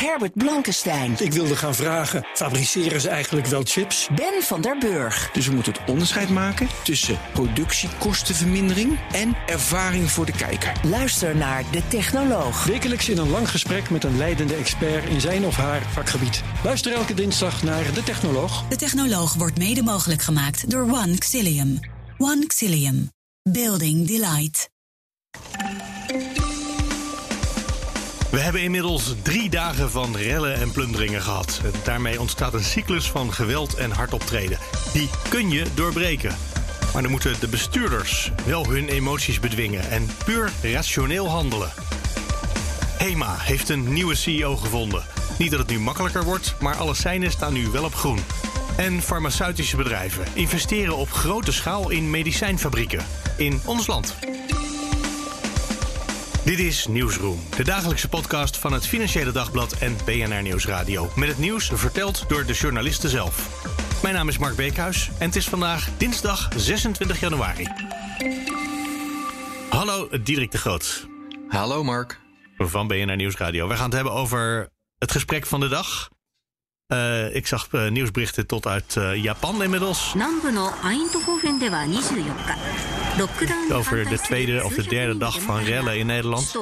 Herbert Blankenstein. Ik wilde gaan vragen, fabriceren ze eigenlijk wel chips? Ben van der Burg. Dus we moeten het onderscheid maken tussen productiekostenvermindering en ervaring voor de kijker. Luister naar De Technoloog. Wekelijks in een lang gesprek met een leidende expert in zijn of haar vakgebied. Luister elke dinsdag naar De Technoloog. De Technoloog wordt mede mogelijk gemaakt door One Xilium. One Xilium. Building Delight. We hebben inmiddels drie dagen van rellen en plunderingen gehad. Daarmee ontstaat een cyclus van geweld en hard optreden. Die kun je doorbreken. Maar dan moeten de bestuurders wel hun emoties bedwingen en puur rationeel handelen. HEMA heeft een nieuwe CEO gevonden. Niet dat het nu makkelijker wordt, maar alle seinen staan nu wel op groen. En farmaceutische bedrijven investeren op grote schaal in medicijnfabrieken in ons land. Dit is Nieuwsroom, de dagelijkse podcast van het Financiële Dagblad en BNR Nieuwsradio. Met het nieuws verteld door de journalisten zelf. Mijn naam is Mark Beekhuis en het is vandaag dinsdag 26 januari. Hallo, Diederik de Groot. Hallo Mark. Van BNR Nieuwsradio. We gaan het hebben over het gesprek van de dag. Uh, ik zag uh, nieuwsberichten tot uit uh, Japan inmiddels. Over de tweede of de derde dag van rellen in Nederland.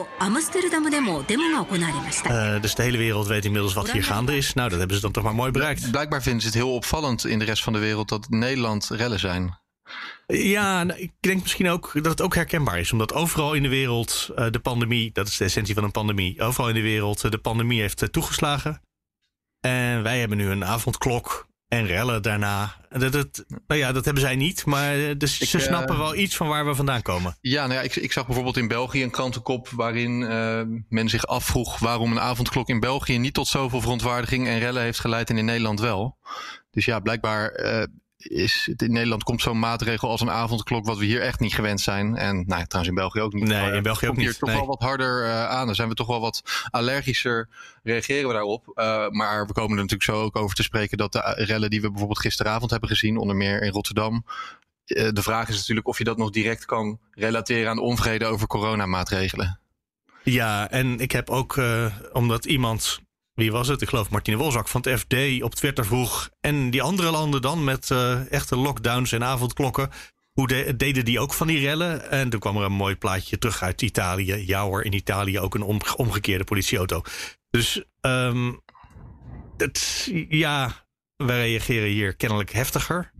dus de hele wereld weet inmiddels wat hier gaande is. Nou, dat hebben ze dan toch maar mooi bereikt. Blijkbaar vinden ze het heel opvallend in de rest van de wereld dat Nederland rellen zijn. Ja, nou, ik denk misschien ook dat het ook herkenbaar is. Omdat overal in de wereld de pandemie, dat is de essentie van een pandemie. Overal in de wereld de pandemie heeft toegeslagen. En wij hebben nu een avondklok en rellen daarna. Dat, dat, nou ja, dat hebben zij niet, maar dus ze snappen uh, wel iets van waar we vandaan komen. Ja, nou ja, ik, ik zag bijvoorbeeld in België een krantenkop waarin uh, men zich afvroeg waarom een avondklok in België niet tot zoveel verontwaardiging en rellen heeft geleid en in Nederland wel. Dus ja, blijkbaar uh, is in Nederland komt zo'n maatregel als een avondklok, wat we hier echt niet gewend zijn. En nou, trouwens in België ook niet. Nee, in België ook niet. hier toch nee. wel wat harder uh, aan. Dan zijn we toch wel wat allergischer, reageren we daarop. Uh, maar we komen er natuurlijk zo ook over te spreken dat de rellen die we bijvoorbeeld gisteravond hebben gezien, onder meer in Rotterdam. Uh, de vraag is natuurlijk of je dat nog direct kan relateren aan de onvrede over coronamaatregelen. Ja, en ik heb ook, omdat iemand wie was het? Ik geloof Martine Wolzak van het FD op Twitter vroeg. En die andere landen dan met uh, echte lockdowns en avondklokken. Hoe de, deden die ook van die rellen? En toen kwam er een mooi plaatje terug uit Italië. Ja hoor, in Italië ook een om, omgekeerde politieauto. Dus um, het, ja, wij reageren hier kennelijk heftiger.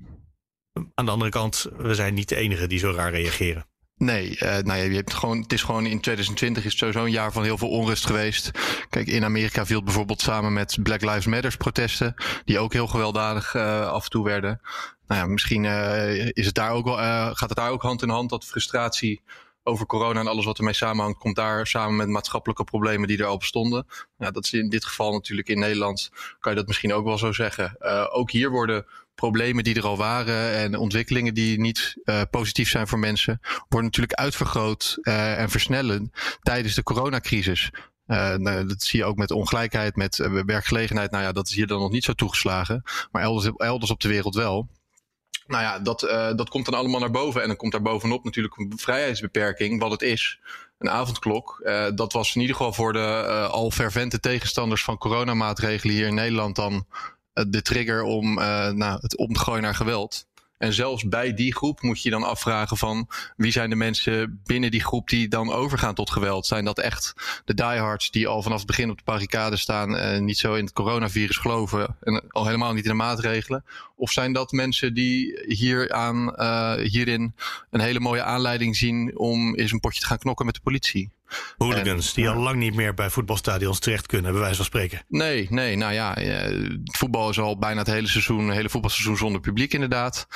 Aan de andere kant, we zijn niet de enigen die zo raar reageren. Nee, uh, nou ja, je hebt gewoon, het is gewoon in 2020 is sowieso een jaar van heel veel onrust geweest. Kijk, in Amerika viel het bijvoorbeeld samen met Black Lives Matter protesten, die ook heel gewelddadig uh, af en toe werden. Nou ja, misschien uh, is het daar ook wel, gaat het daar ook hand in hand dat frustratie over corona en alles wat ermee samenhangt, komt daar samen met maatschappelijke problemen die er al bestonden. Ja, dat is in dit geval natuurlijk in Nederland, kan je dat misschien ook wel zo zeggen. Ook hier worden problemen die er al waren en ontwikkelingen die niet uh, positief zijn voor mensen, worden natuurlijk uitvergroot uh, en versnellen tijdens de coronacrisis. Uh, nou, dat zie je ook met ongelijkheid, met werkgelegenheid. Nou ja, dat is hier dan nog niet zo toegeslagen, maar elders, elders op de wereld wel. Nou ja, dat, dat komt dan allemaal naar boven. En dan komt daar bovenop natuurlijk een vrijheidsbeperking, wat het is. Een avondklok. Dat was in ieder geval voor de uh, al fervente tegenstanders van coronamaatregelen hier in Nederland dan de trigger om nou, het om te gooien naar geweld. En zelfs bij die groep moet je dan afvragen van wie zijn de mensen binnen die groep die dan overgaan tot geweld? Zijn dat echt de diehards die al vanaf het begin op de barricade staan en niet zo in het coronavirus geloven en al helemaal niet in de maatregelen? Of zijn dat mensen die hier aan, uh, hierin een hele mooie aanleiding zien om eens een potje te gaan knokken met de politie? Hooligans die al lang niet meer bij voetbalstadions terecht kunnen, bij wijze van spreken. Nee, nee, nou ja, het voetbal is al bijna het hele seizoen, het hele voetbalseizoen zonder publiek inderdaad.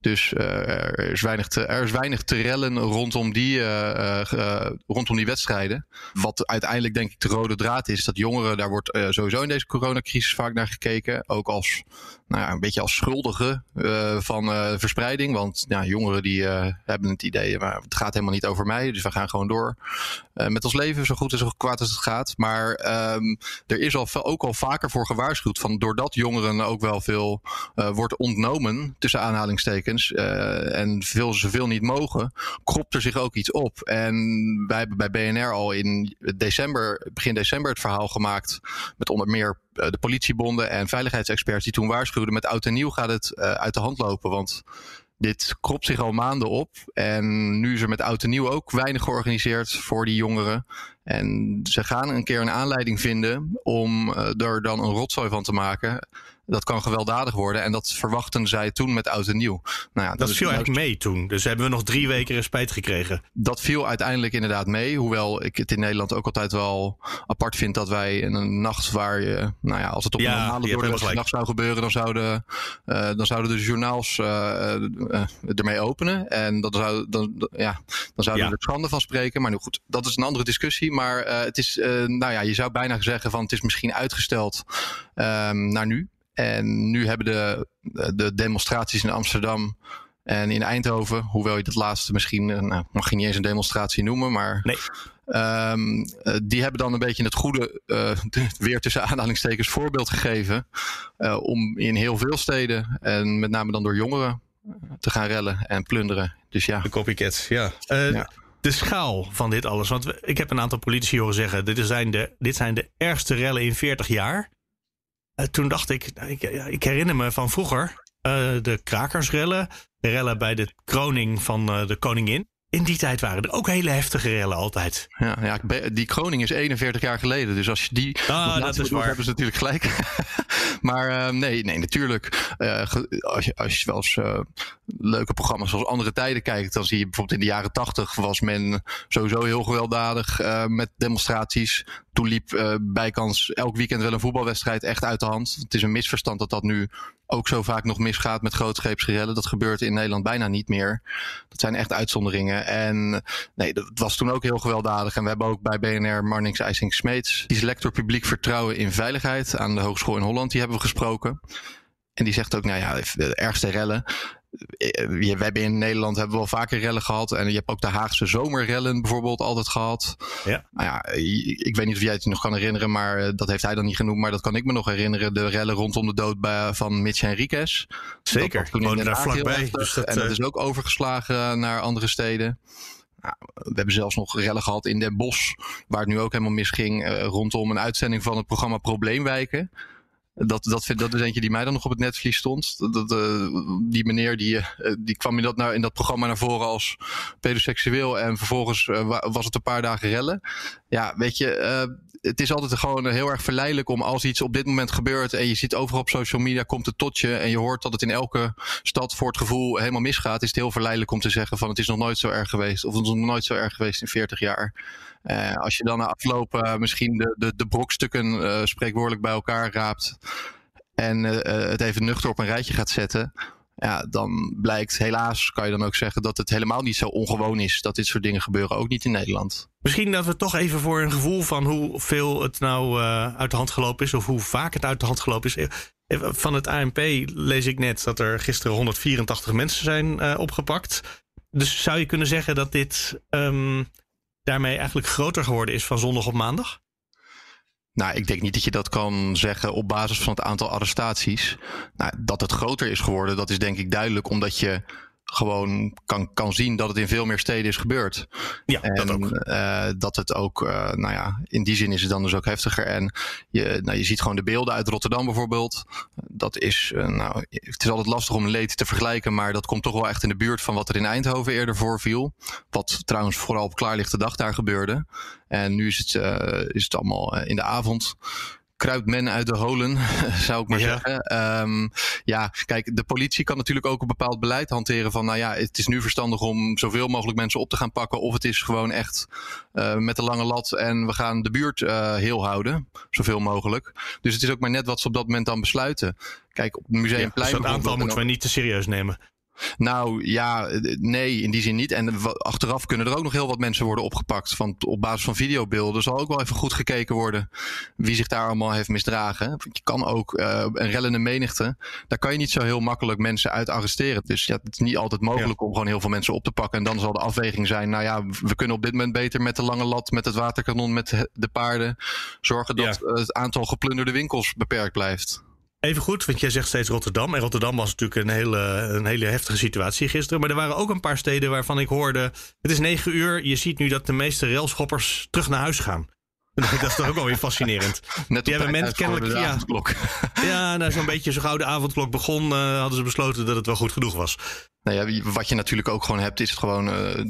Dus uh, er, is weinig te, er is weinig te rellen rondom die, uh, uh, rondom die wedstrijden. Wat uiteindelijk denk ik de rode draad is, dat jongeren, daar wordt sowieso in deze coronacrisis vaak naar gekeken. Ook als, nou ja, een beetje als schuldigen van verspreiding. Want ja, jongeren die hebben het idee, maar het gaat helemaal niet over mij, dus we gaan gewoon door met ons leven, zo goed en zo kwaad als het gaat. Maar um, er is al, ook al vaker voor gewaarschuwd van doordat jongeren ook wel veel wordt ontnomen, tussen aanhalingstekens aanhalingstekens, uh, en veel zoveel niet mogen, kropt er zich ook iets op. En wij hebben bij BNR al in december, begin december het verhaal gemaakt met onder meer de politiebonden en veiligheidsexperts die toen waarschuwden met oud en nieuw gaat het uh, uit de hand lopen. Want dit kropt zich al maanden op. En nu is er met oud en nieuw ook weinig georganiseerd voor die jongeren. En ze gaan een keer een aanleiding vinden om er dan een rotzooi van te maken dat kan gewelddadig worden. En dat verwachten zij toen met oud en nieuw. Nou ja, dat, dat viel eigenlijk mee toen. Dus hebben we nog drie weken respijt gekregen. Dat viel uiteindelijk inderdaad mee. Hoewel ik het in Nederland ook altijd wel apart vind dat wij in een nacht waar je, nou ja, als het op een normale doordeweekse nacht zou gebeuren, dan zouden, uh, dan zouden de journaals uh, uh, ermee openen. En dat zou, dan, ja, dan zouden we er schande van spreken. Maar nu goed, dat is een andere discussie. Maar het is, nou ja, je zou bijna zeggen van het is misschien uitgesteld naar nu. En nu hebben de, de demonstraties in Amsterdam en in Eindhoven, hoewel je dat laatste misschien, eh, nou, mag je niet eens een demonstratie noemen, maar nee. um, die hebben dan een beetje het goede, uh, weer tussen aanhalingstekens, voorbeeld gegeven. Uh, om in heel veel steden, en met name dan door jongeren, te gaan rellen en plunderen. Dus ja. De copycats, ja. ja. De schaal van dit alles. Want ik heb een aantal politici horen zeggen: dit zijn de, dit zijn de ergste rellen in 40 jaar. Eh, toen dacht ik, nou, ik, ik, herinner me van vroeger uh, de krakersrellen. De rellen bij de kroning van uh, de koningin. In die tijd waren er ook hele heftige rellen altijd. Ja, ja die kroning is 41 jaar geleden. Dus als je die. Ah, dat is waar. hebben ze natuurlijk gelijk. maar uh, nee, nee, natuurlijk. Uh, als, je, als je wel eens uh, leuke programma's zoals Andere Tijden kijkt. dan zie je bijvoorbeeld in de jaren 80 was men sowieso heel gewelddadig met demonstraties. Toen liep bijkans elk weekend wel een voetbalwedstrijd echt uit de hand. Het is een misverstand dat dat nu ook zo vaak nog misgaat met grootscheepsgerellen. Dat gebeurt in Nederland bijna niet meer. Dat zijn echt uitzonderingen. En nee, dat was toen ook heel gewelddadig. En we hebben ook bij BNR Marnix IJsing Smeets, die is lector publiek vertrouwen in veiligheid aan de Hogeschool in Holland, die hebben we gesproken. En die zegt ook, nou ja, de ergste rellen. Eh, we hebben in Nederland hebben we wel vaker rellen gehad. En je hebt ook de Haagse zomerrellen bijvoorbeeld altijd gehad. Ja. Nou ja, ik weet niet of jij het nog kan herinneren, maar eh, dat heeft hij dan niet genoemd. Maar dat kan ik me nog herinneren. De rellen rondom de dood bij, van Mitch Henriquez. Zeker, dat woonde daar vlakbij. Dus dat, en dat is ook overgeslagen naar andere steden. Nou, we hebben zelfs nog rellen gehad in Den Bosch, waar het nu ook helemaal misging, uh, rondom een uitzending van het programma Probleemwijken. Dat, dat, dat is eentje die mij dan nog op het netvlies stond. Dat, uh, die meneer die, uh, die kwam in dat, naar, in dat programma naar voren als pedoseksueel. En vervolgens uh, was het een paar dagen rellen. Ja, weet je, het is altijd gewoon heel erg verleidelijk om als iets op dit moment gebeurt. en je ziet overal op social media komt het tot je. en je hoort dat het in elke stad voor het gevoel helemaal misgaat. is het heel verleidelijk om te zeggen: van het is nog nooit zo erg geweest. of het is nog nooit zo erg geweest in 40 jaar. Uh, als je dan na afloop uh, misschien de, de, de brokstukken uh, spreekwoordelijk bij elkaar raapt. en het even nuchter op een rijtje gaat zetten. Ja, dan blijkt helaas, kan je dan ook zeggen, dat het helemaal niet zo ongewoon is dat dit soort dingen gebeuren. Ook niet in Nederland. Misschien dat we toch even voor een gevoel van hoeveel het nou uit de hand gelopen is. of hoe vaak het uit de hand gelopen is. Van het ANP lees ik net dat er gisteren 184 mensen zijn opgepakt. Dus zou je kunnen zeggen dat dit um, daarmee eigenlijk groter geworden is van zondag op maandag? Nou, ik denk niet dat je dat kan zeggen op basis van het aantal arrestaties. Nou, dat het groter is geworden, dat is denk ik duidelijk omdat je gewoon kan, kan zien dat het in veel meer steden is gebeurd. Ja, en, dat ook. Uh, dat het ook, uh, nou ja, in die zin is het dan dus ook heftiger. En je, nou, je ziet gewoon de beelden uit Rotterdam bijvoorbeeld. Dat is, uh, nou, het is altijd lastig om een leed te vergelijken, maar dat komt toch wel echt in de buurt van wat er in Eindhoven eerder voorviel. Wat trouwens vooral op klaarlichte dag daar gebeurde. En nu is het, is het allemaal in de avond kruipt men uit de holen, zou ik maar zeggen. Um, ja, kijk, de politie kan natuurlijk ook een bepaald beleid hanteren van, nou ja, het is nu verstandig om zoveel mogelijk mensen op te gaan pakken, of het is gewoon echt uh, met de lange lat en we gaan de buurt uh, heel houden, zoveel mogelijk. Dus het is ook maar net wat ze op dat moment dan besluiten. Kijk, op het Museumplein... Ja, dus dat aantal moeten we niet te serieus nemen. Nou ja, nee, in die zin niet. En achteraf kunnen er ook nog heel wat mensen worden opgepakt. Want op basis van videobeelden zal ook wel even goed gekeken worden wie zich daar allemaal heeft misdragen. Want je kan ook uh, een rellende menigte. Daar kan je niet zo heel makkelijk mensen uit arresteren. Dus ja, het is niet altijd mogelijk ja. om gewoon heel veel mensen op te pakken. En dan zal de afweging zijn, nou ja, we kunnen op dit moment beter met de lange lat, met het waterkanon, met de paarden zorgen dat ja. het aantal geplunderde winkels beperkt blijft. Even goed, want jij zegt steeds Rotterdam. En Rotterdam was natuurlijk een hele, een hele heftige situatie gisteren. Maar er waren ook een paar steden waarvan ik hoorde... het is negen uur, je ziet nu dat de meeste railschoppers terug naar huis gaan. Dat is toch ook wel weer fascinerend. Net Die hebben mensen kennelijk... de Ja, ja nou, zo'n beetje zo gauw de avondklok begon... eh, hadden ze besloten dat het wel goed genoeg was. Nou ja, wat je natuurlijk ook gewoon hebt, is het gewoon, eh,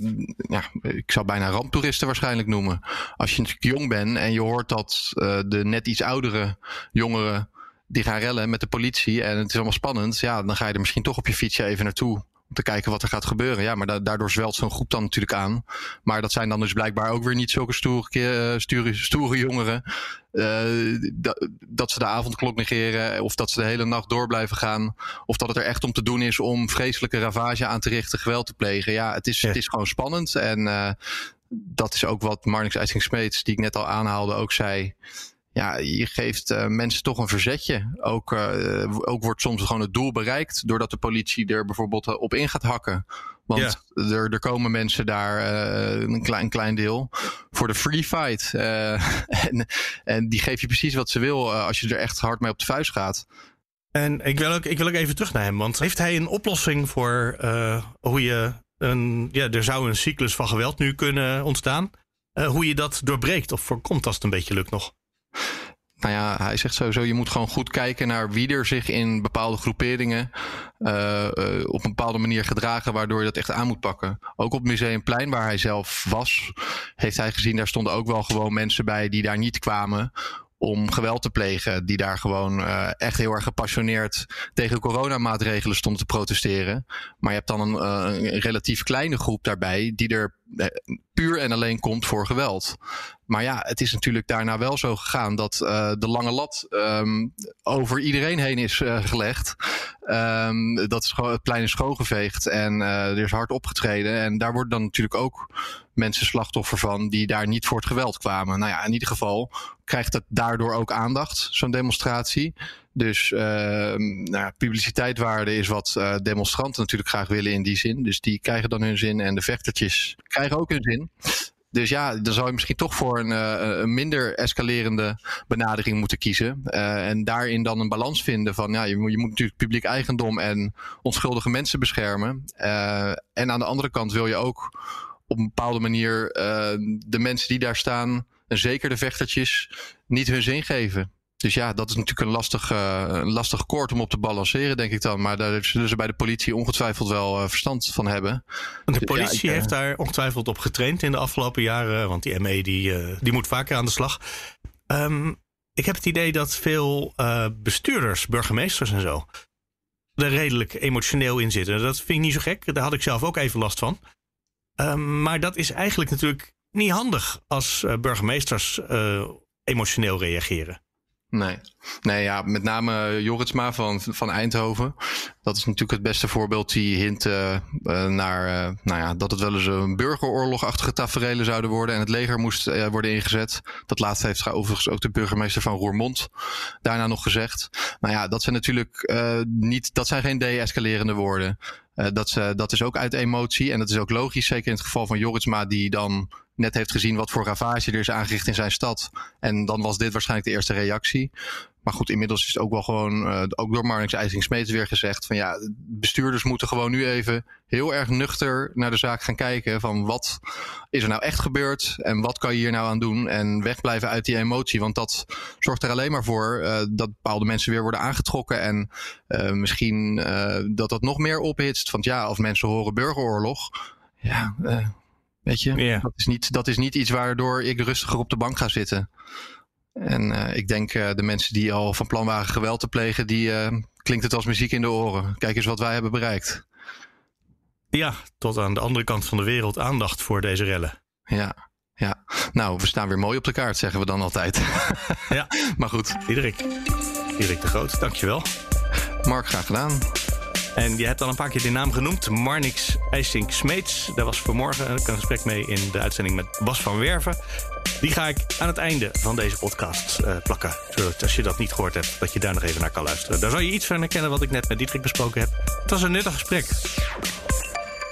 ja, ik zou bijna ramptoeristen waarschijnlijk noemen. Als je natuurlijk jong bent en je hoort dat eh, de net iets oudere jongeren die gaan rellen met de politie en het is allemaal spannend, ja, dan ga je er misschien toch op je fietsje even naartoe om te kijken wat er gaat gebeuren. Ja, maar da- daardoor zwelt zo'n groep dan natuurlijk aan. Maar dat zijn dan dus blijkbaar ook weer niet zulke stoere, eh, stoere, stoere jongeren. eh, dat, dat ze de avondklok negeren. Of dat ze de hele nacht door blijven gaan. Of dat het er echt om te doen is om vreselijke ravage aan te richten, geweld te plegen. Ja, het is, Ja. Het is gewoon spannend. En eh, dat is ook wat Marnix Eising Smeets, die ik net al aanhaalde, ook zei. Ja, je geeft eh, mensen toch een verzetje. Ook, eh, ook wordt soms gewoon het doel bereikt doordat de politie er bijvoorbeeld eh, op in gaat hakken. Want er, er komen mensen daar, een, klein, een klein deel, voor de free fight. En, en die geef je precies wat ze wil als je er echt hard mee op de vuist gaat. En ik wil ook, ik wil ook even terug naar hem. Want heeft hij een oplossing voor hoe je... Een, ja, er zou een cyclus van geweld nu kunnen ontstaan. Hoe je dat doorbreekt of voorkomt als het een beetje lukt nog. Nou ja, hij zegt sowieso, je moet gewoon goed kijken naar wie er zich in bepaalde groeperingen eh, eh, op een bepaalde manier gedragen, waardoor je dat echt aan moet pakken. Ook op Museumplein, waar hij zelf was, heeft hij gezien, daar stonden ook wel gewoon mensen bij die daar niet kwamen om geweld te plegen. Die daar gewoon eh, echt heel erg gepassioneerd tegen coronamaatregelen stonden te protesteren. Maar je hebt dan een, een relatief kleine groep daarbij die er puur en alleen komt voor geweld. Maar ja, het is natuurlijk daarna wel zo gegaan dat eh, de lange lat ehm, over iedereen heen is eh, gelegd. Ehm, dat is het plein is schoongeveegd en eh, er is hard opgetreden. En daar worden dan natuurlijk ook mensen slachtoffer van die daar niet voor het geweld kwamen. Nou ja, in ieder geval krijgt het daardoor ook aandacht, zo'n demonstratie. Dus ehm, nou, publiciteitwaarde is wat eh, demonstranten natuurlijk graag willen in die zin. Dus die krijgen dan hun zin en de vechtertjes krijgen ook hun zin. Dus ja, dan zou je misschien toch voor een, eh, een minder escalerende benadering moeten kiezen. Eh, en daarin dan een balans vinden van, ja, je, moet- natuurlijk publiek eigendom en onschuldige mensen beschermen. En aan de andere kant wil je ook op een bepaalde manier de mensen die daar staan, en zeker de vechtertjes, niet hun zin geven. Dus ja, dat is natuurlijk een lastig, eh, een lastig koord om op te balanceren, denk ik dan. Maar daar zullen ze bij de politie ongetwijfeld wel eh, verstand van hebben. De Ja, politie ik, eh, heeft daar ongetwijfeld op getraind in de afgelopen jaren. Want die ME die, die moet vaker aan de slag. Ehm, ik heb het idee dat veel bestuurders, burgemeesters en zo... er redelijk emotioneel in zitten. Dat vind ik niet zo gek. Daar had ik zelf ook even last van. Ehm, maar dat is eigenlijk natuurlijk niet handig als burgemeesters emotioneel reageren. Nee. nee, ja, met name Joritsma van, van Eindhoven. Dat is natuurlijk het beste voorbeeld die hint eh, eh, naar eh, nou ja, dat het wel eens een burgeroorlogachtige tafereelen zouden worden. En het leger moest eh, worden ingezet. Dat laatste heeft overigens ook de burgemeester van Roermond daarna nog gezegd. Nou ja, dat zijn natuurlijk eh, niet, dat zijn geen de-escalerende woorden. Eh, dat, dat is ook uit emotie. En dat is ook logisch, zeker in het geval van Joritsma, die dan net heeft gezien wat voor ravage er is aangericht in zijn stad. En dan was dit waarschijnlijk de eerste reactie. Maar goed, inmiddels is het ook wel gewoon, eh, ook door Marnix IJsing Smeets weer gezegd van ja, bestuurders moeten gewoon nu even heel erg nuchter naar de zaak gaan kijken van wat is er nou echt gebeurd en wat kan je hier nou aan doen en wegblijven uit die emotie, want dat zorgt er alleen maar voor eh, dat bepaalde mensen weer worden aangetrokken en eh, misschien dat dat nog meer ophitst. Want ja, als mensen horen burgeroorlog, ja, weet je, dat, is niet, dat is niet iets waardoor ik rustiger op de bank ga zitten. En eh, ik denk eh, de mensen die al van plan waren geweld te plegen, die eh, klinkt het als muziek in de oren. Kijk eens wat wij hebben bereikt. Ja, tot aan de andere kant van de wereld aandacht voor deze rellen. Ja, ja. Nou, we staan weer mooi op de kaart, zeggen we dan altijd. Ja. maar goed, Diederik, Diederik de Groot, dankjewel. Mark, graag gedaan. En je hebt al een paar keer de naam genoemd. Marnix IJsink Smeets. Daar was vanmorgen een gesprek mee in de uitzending met Bas van Werven. Die ga ik aan het einde van deze podcast eh, plakken. Zodat als je dat niet gehoord hebt, dat je daar nog even naar kan luisteren. Daar zal je iets van herkennen wat ik net met Dietrich besproken heb. Het was een nuttig gesprek.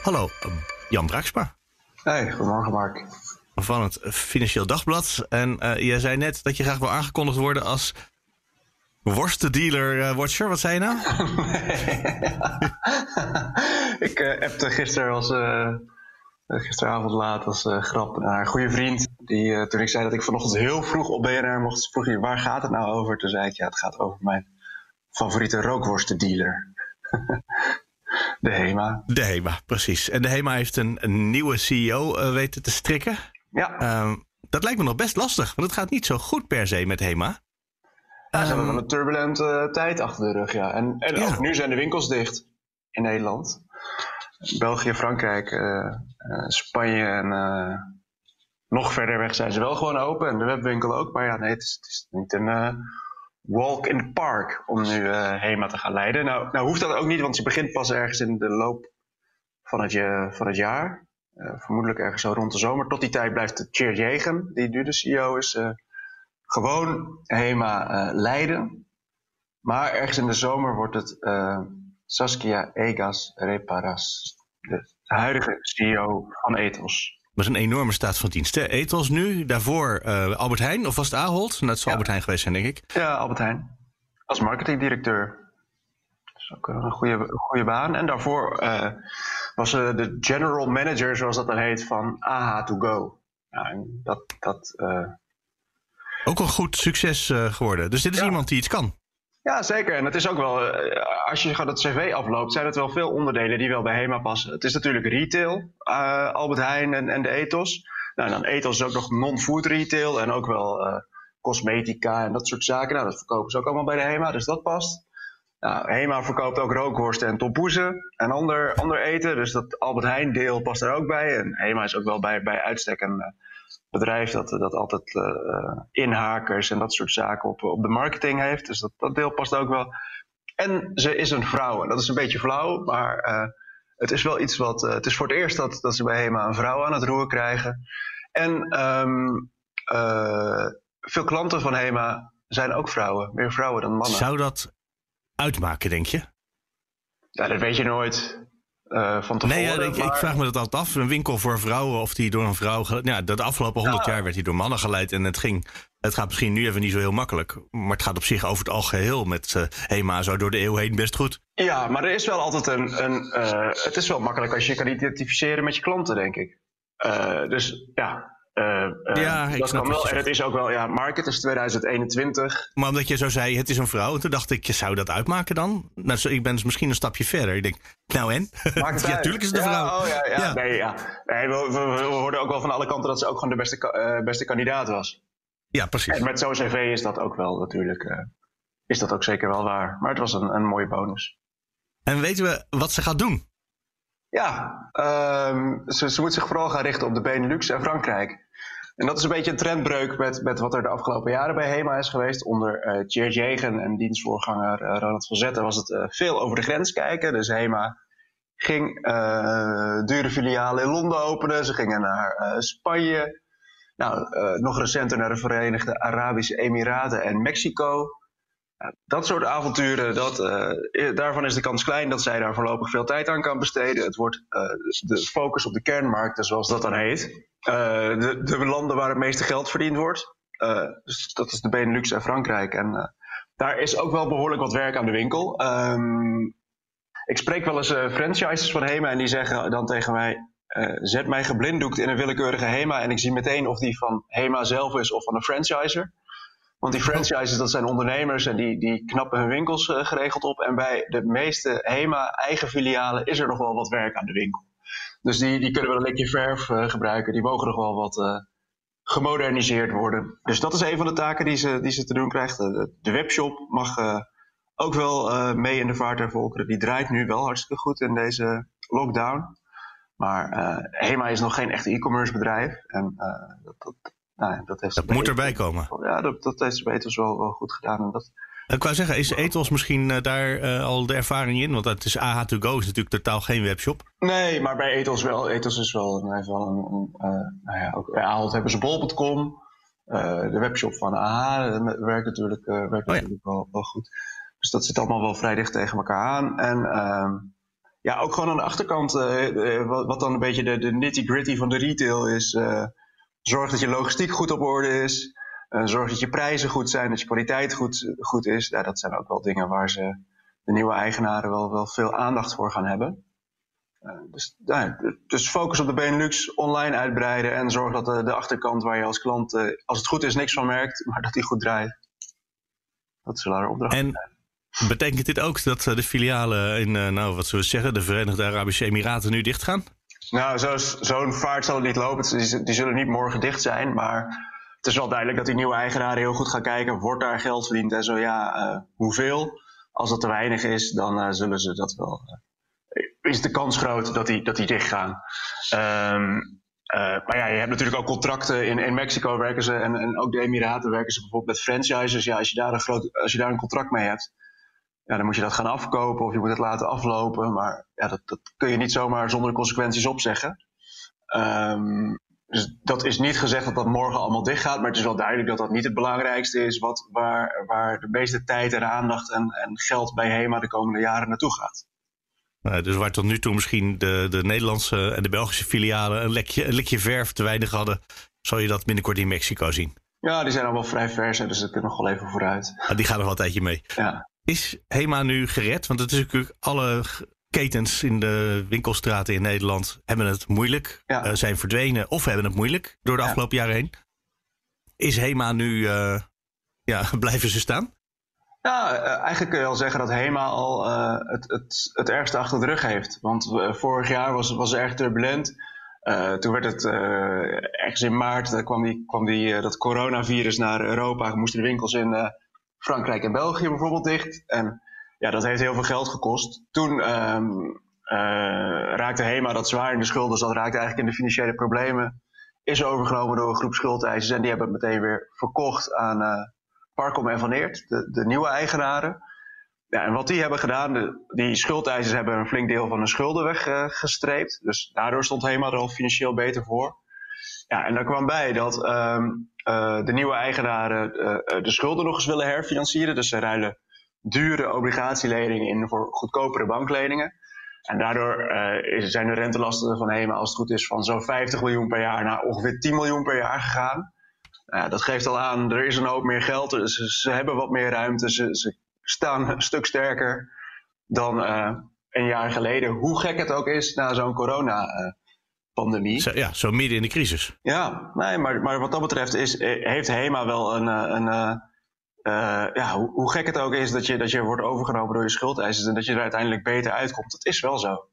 Hallo, eh, Jan Braaksma Hey, goedemorgen Mark. van het Financieel Dagblad. En eh jij zei net dat je graag wil aangekondigd worden als Worstendealer uh, Watcher, wat zei je nou? ik uh, appte gisteren als, uh, gisteravond laat als grap naar een goede vriend. Die, toen ik zei dat ik vanochtend heel vroeg op BNR mocht, vroeg hij waar gaat het nou over? Toen zei ik ja, het gaat over mijn favoriete rookworstendealer. de HEMA. De HEMA, precies. En de HEMA heeft een, een nieuwe CEO weten te strikken. Ja. Ehm, dat lijkt me nog best lastig, want het gaat niet zo goed per se met HEMA. Ja, ze hebben wel een turbulente tijd achter de rug, ja. En, en ook nu zijn de winkels dicht in Nederland. België, Frankrijk, uh, uh, Spanje en uh, nog verder weg zijn ze wel gewoon open. En de webwinkel ook. Maar ja, nee, het is, het is niet een walk in the park om nu HEMA te gaan leiden. Nou, nou hoeft dat ook niet, want je begint pas ergens in de loop van het, van het jaar. vermoedelijk ergens zo rond de zomer. Tot die tijd blijft Cheer Jegen, die nu de CEO is gewoon HEMA uh, leiden. Maar ergens in de zomer wordt het uh, Saskia Egas Reparas, de huidige CEO van Ethos. Dat is een enorme staat van dienst. Hè? Ethos nu, daarvoor uh, Albert Heijn, of was het Ahold? Dat zal ja. Albert Heijn geweest zijn, denk ik. Ja, Albert Heijn. Als marketingdirecteur. Dat is ook een goede, goede baan. En daarvoor was ze de general manager, zoals dat dan heet, van AH to go. Ja, en dat, dat ook een goed succes uh, geworden. Dus dit is ja. iemand die iets kan. Ja, zeker. En het is ook wel, uh, als je het cv afloopt, zijn het wel veel onderdelen die wel bij HEMA passen. Het is natuurlijk retail, uh, Albert Heijn en, en de Ethos. Nou, dan Ethos is ook nog non-food retail en ook wel cosmetica en dat soort zaken. Nou, dat verkopen ze ook allemaal bij de HEMA, dus dat past. Nou, HEMA verkoopt ook rookworsten en tompoezen en ander, ander eten. Dus dat Albert Heijn deel past er ook bij. En HEMA is ook wel bij, bij uitstek een bedrijf dat, dat altijd uh, inhakers en dat soort zaken op, op de marketing heeft. Dus dat, dat deel past ook wel. En ze is een vrouw. En dat is een beetje flauw, maar uh, het is wel iets wat. Uh, het is voor het eerst dat, dat ze bij HEMA een vrouw aan het roer krijgen. En um, veel klanten van HEMA zijn ook vrouwen. Meer vrouwen dan mannen. Zou dat uitmaken, denk je? Ja, dat weet je nooit. Uh, van tevoren, nee, ja, ik, maar... ik, vraag me dat altijd af. Een winkel voor vrouwen, of die door een vrouw. Ja, de afgelopen honderd ja. jaar werd hij door mannen geleid. En het ging. Het gaat misschien nu even niet zo heel makkelijk. Maar het gaat op zich over het algeheel met uh, HEMA zo door de eeuw heen best goed. Ja, maar er is wel altijd een. een uh, het is wel makkelijk als je kan identificeren met je klanten, denk ik. dus ja, uh, ja, uh, ik dat snap kan wel. je En het is ook wel, ja, market is 2021. Maar omdat je zo zei, het is een vrouw. En toen dacht ik, zou dat uitmaken dan? Nou, ik ben dus misschien een stapje verder. Ik denk, nou en? Maakt ja, uit. tuurlijk is het een Ja, vrouw. Oh, ja, ja. Ja. Nee, ja. Nee, we, we, we hoorden ook wel van alle kanten dat ze ook gewoon de beste, eh, beste kandidaat was. Ja, precies. En met zo'n cv is dat ook wel natuurlijk, eh, is dat ook zeker wel waar. Maar het was een, een mooie bonus. En weten we wat ze gaat doen? Ja, ehm, ze, ze moet zich vooral gaan richten op de Benelux en Frankrijk. En dat is een beetje een trendbreuk met, met wat er de afgelopen jaren bij HEMA is geweest. Onder eh Thierry Jegen en dienstvoorganger eh, Ronald van Zetten was het eh, veel over de grens kijken. Dus HEMA ging dure filialen in Londen openen. Ze gingen naar Spanje. Nou, nog recenter naar de Verenigde Arabische Emiraten en Mexico. Dat soort avonturen, dat, eh, daarvan is de kans klein dat zij daar voorlopig veel tijd aan kan besteden. Het wordt eh, de focus op de kernmarkten, zoals dat dan heet. Eh, de, de landen waar het meeste geld verdiend wordt. Dus dat is de Benelux en Frankrijk. En daar is ook wel behoorlijk wat werk aan de winkel. Ehm, ik spreek wel eens franchisers van HEMA en die zeggen dan tegen mij... zet mij geblinddoekt in een willekeurige HEMA en ik zie meteen of die van HEMA zelf is of van een franchiser. Want die franchises, dat zijn ondernemers en die, die knappen hun winkels eh, geregeld op. En bij de meeste HEMA-eigen filialen is er nog wel wat werk aan de winkel. Dus die, die kunnen wel een likje verf eh, gebruiken. Die mogen nog wel wat eh, gemoderniseerd worden. Dus dat is een van de taken die ze, die ze te doen krijgt. De, webshop mag ook wel mee in de vaart der volkeren. Die draait nu wel hartstikke goed in deze lockdown. Maar HEMA is nog geen echt e-commerce bedrijf. En dat, dat, nou dat heeft Dat moet erbij komen. Ja, dat, dat heeft ze beter wel, wel goed gedaan. En dat, Ik wou zeggen, is Ethos misschien eh, daar eh, al de ervaring in? Want het is AH2Go is natuurlijk totaal geen webshop. Nee, maar bij Ethos wel. Ethos is wel, heeft wel een. eh, nou ja, ook bij Ahold hebben ze bol.com. De webshop van AH werkt natuurlijk, werkt Oh ja. natuurlijk wel, wel goed. Dus dat zit allemaal wel vrij dicht tegen elkaar aan. En ehm, ja, ook gewoon aan de achterkant, wat, wat dan een beetje de, de nitty-gritty van de retail is. Eh, zorg dat je logistiek goed op orde is. zorg dat je prijzen goed zijn, dat je kwaliteit goed, goed is. Ja, dat zijn ook wel dingen waar ze de nieuwe eigenaren wel, wel veel aandacht voor gaan hebben. dus, dus focus op de Benelux, online uitbreiden en zorg dat de, de achterkant waar je als klant, als het goed is, niks van merkt, maar dat die goed draait. Dat zullen haar opdrachten en... Betekent dit ook dat de filialen in, nou, wat zullen we zeggen, de Verenigde Arabische Emiraten nu dichtgaan? Nou, zo'n vaart zal het niet lopen. Die, zullen niet morgen dicht zijn. Maar het is wel duidelijk dat die nieuwe eigenaren heel goed gaan kijken. Wordt daar geld verdiend en zo ja, uh, hoeveel? Als dat te weinig is, dan uh, zullen ze dat wel. Uh, is de kans groot dat die, dat die dicht gaan. Um, maar ja, je hebt natuurlijk ook contracten. In, in Mexico werken ze en, en ook de Emiraten werken ze bijvoorbeeld met franchises. Ja, als je daar een, groot, als je daar een contract mee hebt ja, dan moet je dat gaan afkopen of je moet het laten aflopen. Maar ja, dat, dat kun je niet zomaar zonder consequenties opzeggen. Um, dus dat is niet gezegd dat dat morgen allemaal dicht gaat, maar het is wel duidelijk dat dat niet het belangrijkste is wat, waar, waar de meeste tijd en aandacht en, en geld bij HEMA de komende jaren naartoe gaat. dus waar tot nu toe misschien de, de Nederlandse en de Belgische filialen een, lekje, een likje verf te weinig hadden, zal je dat binnenkort in Mexico zien. Ja, die zijn al wel vrij vers, dus dat kunnen nog wel even vooruit. Ah, die gaan nog wel een tijdje mee. Ja. Is HEMA nu gered? Want het is natuurlijk alle ketens in de winkelstraten in Nederland hebben het moeilijk. Ja. Uh, zijn verdwenen of hebben het moeilijk door de afgelopen jaren heen. Is HEMA nu, uh, ja, blijven ze staan? Ja, uh, eigenlijk kun je al zeggen dat HEMA al het, het, het ergste achter de rug heeft. Want vorig jaar was, was het erg turbulent. toen werd het ergens in maart, kwam, die, kwam die, dat coronavirus naar Europa. Moesten de winkels in Frankrijk en België bijvoorbeeld dicht. En ja, dat heeft heel veel geld gekost. Toen um, raakte HEMA dat zwaar in de schulden, dus dat raakte eigenlijk in de financiële problemen. Is overgenomen door een groep schuldeisers en die hebben het meteen weer verkocht aan uh, Parcom en Van Eert, de, de, nieuwe eigenaren. Ja, en wat die hebben gedaan, de, die schuldeisers hebben een flink deel van hun schulden weggestreept. dus daardoor stond HEMA er al financieel beter voor. Ja, en daar kwam bij dat um, uh, de nieuwe eigenaren uh, de schulden nog eens willen herfinancieren. Dus ze ruilen dure obligatieleningen in voor goedkopere bankleningen. En daardoor zijn de rentelasten van HEMA, als het goed is, van zo'n 50 miljoen per jaar naar ongeveer 10 miljoen per jaar gegaan. Uh, dat geeft al aan, er is een hoop meer geld. Dus ze hebben wat meer ruimte. Ze, ze staan een stuk sterker dan een jaar geleden. Hoe gek het ook is na zo'n corona-pandemie. Zo, ja, zo midden in de crisis. Ja, nee, maar, maar wat dat betreft is, heeft HEMA wel een, een uh, ja, hoe, hoe, gek het ook is dat je, dat je wordt overgenomen door je schuldeisers en dat je er uiteindelijk beter uitkomt. Dat is wel zo.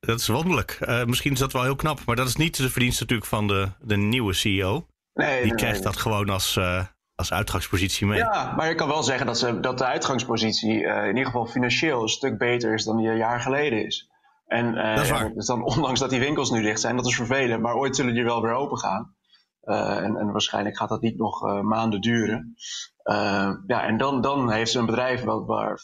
Dat is wonderlijk. Uh, misschien is dat wel heel knap, maar dat is niet de verdienste natuurlijk van de, de nieuwe CEO. Nee, Die nee, krijgt dat gewoon als, uh, als uitgangspositie mee. Ja, maar je kan wel zeggen dat, ze, dat de uitgangspositie in ieder geval financieel een stuk beter is dan die een jaar geleden is. En dat is waar. dus dan, ondanks dat die winkels nu dicht zijn, dat is vervelend, maar ooit zullen die wel weer open gaan. Uh, en, en, waarschijnlijk gaat dat niet nog uh, maanden duren. Ja, en dan, dan heeft ze een bedrijf wat, waar,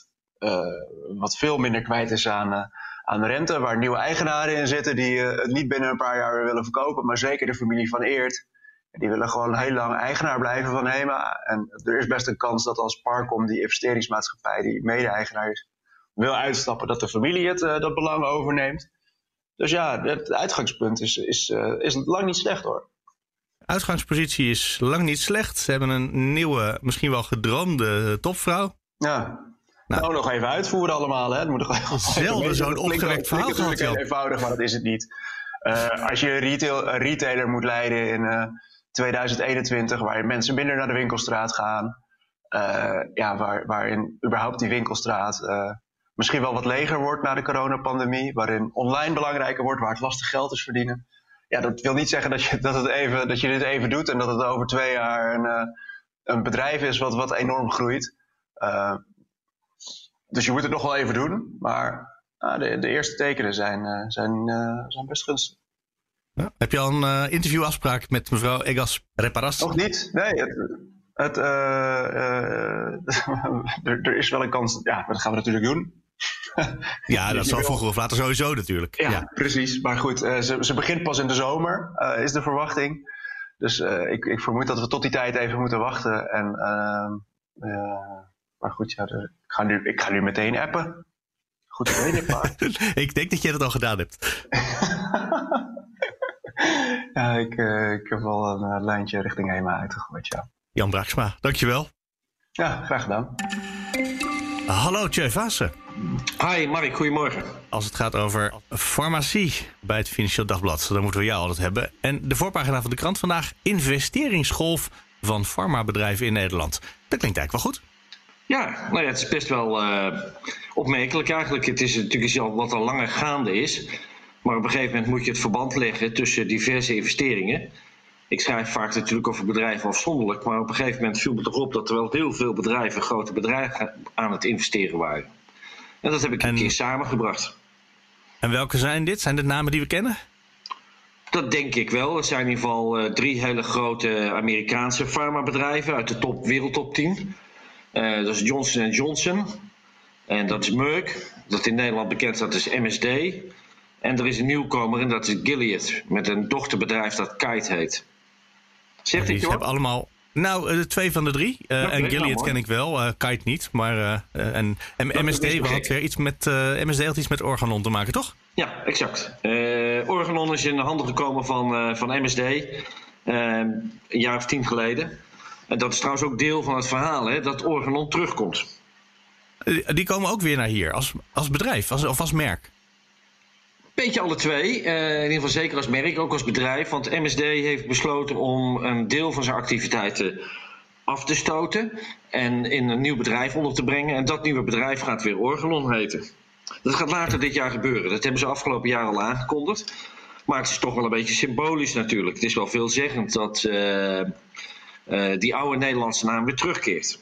wat veel minder kwijt is aan, aan rente, waar nieuwe eigenaren in zitten die het niet binnen een paar jaar weer willen verkopen, maar zeker de familie van Eert. Die willen gewoon heel lang eigenaar blijven van HEMA. En er is best een kans dat als Parcom, die investeringsmaatschappij, die mede-eigenaar is, wil uitstappen, dat de familie het, dat belang overneemt. Dus ja, het uitgangspunt is, is, is lang niet slecht hoor. Uitgangspositie is lang niet slecht. Ze hebben een nieuwe, misschien wel gedroomde topvrouw. Ja. Nou, nou nog even uitvoeren allemaal. Hè. Het moet nog Zelden zo'n opgewekt verhaal. Het is eenvoudig, maar dat is het niet. Uh, als je retail, een retailer moet leiden in uh, 2021, waar mensen minder naar de winkelstraat gaan, uh, ja, waar, waarin überhaupt die winkelstraat misschien wel wat leger wordt na de coronapandemie, waarin online belangrijker wordt, waar het lastig geld is verdienen ja, dat wil niet zeggen dat je, dat, het even, dat je dit even doet en dat het over twee jaar een, uh, een bedrijf is wat, wat enorm groeit. Uh, dus je moet het nog wel even doen, maar uh, de, de, eerste tekenen zijn, zijn, zijn best gunstig. Ja. Heb je al een interviewafspraak met mevrouw Egas Reparas? Nog niet, nee. Het, het, er, er is wel een kans, ja, dat gaan we natuurlijk doen. ja, dat zal vroeger of later sowieso natuurlijk. Ja, ja. precies. Maar goed, uh, ze, ze, begint pas in de zomer, uh, is de verwachting. Dus uh, ik, ik, vermoed dat we tot die tijd even moeten wachten. En, ehm, maar goed, ja, ik, ga nu, ik ga nu meteen appen. Goed idee, maar. ik denk dat jij dat al gedaan hebt. ja, ik, uh, ik heb wel een uh, lijntje richting HEMA uitgegooid, ja. Jan Braaksma, dankjewel. Ja, graag gedaan. Hallo, Tjeu Vaassen. Hi, Mark, goedemorgen. Als het gaat over farmacie bij het Financieel Dagblad, dan moeten we jou altijd hebben. En de voorpagina van de krant vandaag: investeringsgolf van farmabedrijven in Nederland. Dat klinkt eigenlijk wel goed. Ja, nou ja, het is best wel uh, opmerkelijk eigenlijk. Het is natuurlijk iets wat al langer gaande is. Maar op een gegeven moment moet je het verband leggen tussen diverse investeringen. Ik schrijf vaak natuurlijk over bedrijven afzonderlijk, maar op een gegeven moment viel me toch op dat er wel heel veel bedrijven, grote bedrijven, aan het investeren waren. En dat heb ik een keer samengebracht. En welke zijn dit? Zijn dit namen die we kennen? Dat denk ik wel. Het zijn in ieder geval uh, drie hele grote Amerikaanse farmabedrijven uit de top, wereldtop 10. Uh, dat is Johnson Johnson. En dat is Merck. Dat in Nederland bekend staat is MSD. En er is een nieuwkomer en dat is Gilead. Met een dochterbedrijf dat Kite heet. Zegt ik hebben allemaal. Nou, de twee van de drie. Uh, okay, en Gilead nou, ken ik wel, uh, Kite niet. Maar uh, en, MSD had weer iets met MSD had iets met Organon te maken, toch? Ja, exact. Organon is in de handen gekomen van, van MSD een jaar of tien geleden. En dat is trouwens ook deel van het verhaal, hè, dat Organon terugkomt. Die komen ook weer naar hier als, als bedrijf als, of als merk. Beetje alle twee. Uh, in ieder geval zeker als merk, ook als bedrijf. Want MSD heeft besloten om een deel van zijn activiteiten af te stoten. En in een nieuw bedrijf onder te brengen. En dat nieuwe bedrijf gaat weer Organon heten. Dat gaat later dit jaar gebeuren. Dat hebben ze afgelopen jaar al aangekondigd. Maar het is toch wel een beetje symbolisch natuurlijk. Het is wel veelzeggend dat uh, uh, die oude Nederlandse naam weer terugkeert.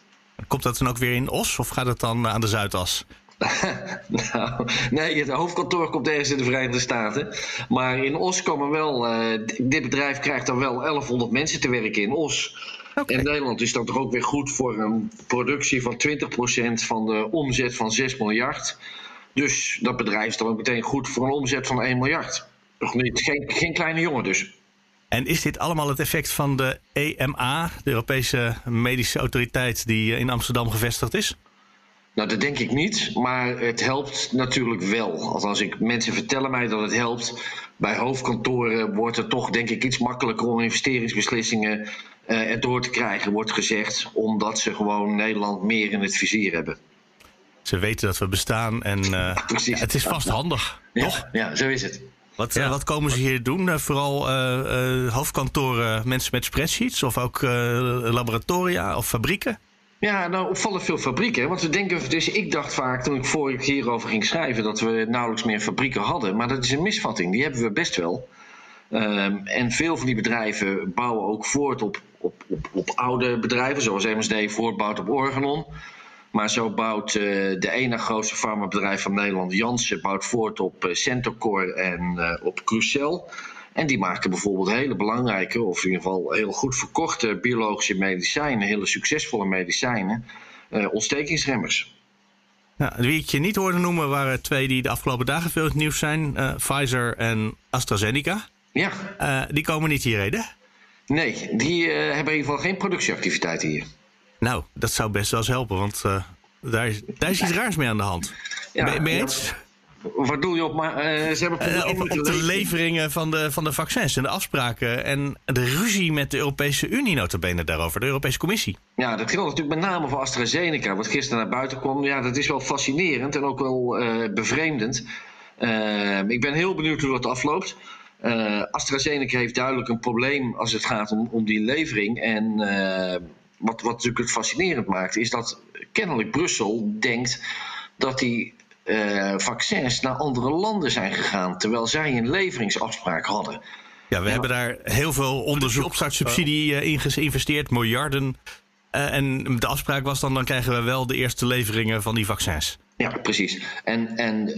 Komt dat dan ook weer in Os of gaat het dan aan de Zuidas? nou, nee, het hoofdkantoor komt ergens in de Verenigde Staten. Maar in Os komen wel. Uh, dit bedrijf krijgt dan wel 1100 mensen te werken in Os. Okay. In Nederland is dat toch ook weer goed voor een productie van 20% van de omzet van 6 miljard. Dus dat bedrijf is dan ook meteen goed voor een omzet van 1 miljard. Toch niet, geen, geen kleine jongen dus. En is dit allemaal het effect van de EMA, de Europese Medische Autoriteit, die in Amsterdam gevestigd is? Nou, dat denk ik niet, maar het helpt natuurlijk wel. Althans, ik, mensen vertellen mij dat het helpt. Bij hoofdkantoren wordt het toch, denk ik, iets makkelijker om investeringsbeslissingen uh, erdoor te krijgen, wordt gezegd, omdat ze gewoon Nederland meer in het vizier hebben. Ze weten dat we bestaan en uh, ja, ja, het is vast handig, ja, toch? Ja, zo is het. Wat, uh, wat komen ze hier doen? vooral hoofdkantoren, mensen met spreadsheets of ook laboratoria of fabrieken? Ja, nou opvallen veel fabrieken. Want we denken, dus ik dacht vaak toen ik vorig keer hierover ging schrijven dat we nauwelijks meer fabrieken hadden. Maar dat is een misvatting. Die hebben we best wel. Um, en veel van die bedrijven bouwen ook voort op, op, op, op oude bedrijven, zoals MSD voortbouwt op Organon. Maar zo bouwt uh, de ene grootste farmabedrijf van Nederland, Janssen, bouwt voort op uh, Centocor en uh, op Crucel. En die maken bijvoorbeeld hele belangrijke, of in ieder geval heel goed verkochte biologische medicijnen, hele succesvolle medicijnen, uh, ontstekingsremmers. Ja, wie ik je niet hoorde noemen waren twee die de afgelopen dagen veel het nieuws zijn: uh, Pfizer en AstraZeneca. Ja. Uh, die komen niet hierheen. Nee, die hebben in ieder geval geen productieactiviteiten hier. Nou, dat zou best wel eens helpen, want daar, is, daar is iets raars mee aan de hand. Ja, ben je eens? Ja. Wat doe je op? Maar, uh, ze hebben uh, op, op de leveringen van de, van de vaccins en de afspraken. En de ruzie met de Europese Unie, notabene daarover, de Europese Commissie. Ja, dat geldt natuurlijk met name voor AstraZeneca. Wat gisteren naar buiten kwam, ja, dat is wel fascinerend en ook wel uh, bevreemdend. ik ben heel benieuwd hoe dat afloopt. AstraZeneca heeft duidelijk een probleem als het gaat om, om die levering. En wat, wat natuurlijk het fascinerend maakt, is dat kennelijk Brussel denkt dat die uh, vaccins naar andere landen zijn gegaan, terwijl zij een leveringsafspraak hadden. Ja, we hebben daar heel veel onderzoek, opstartsubsidie uh, in geïnvesteerd, miljarden. Uh, en de afspraak was dan, dan krijgen we wel de eerste leveringen van die vaccins. Ja, precies. En, en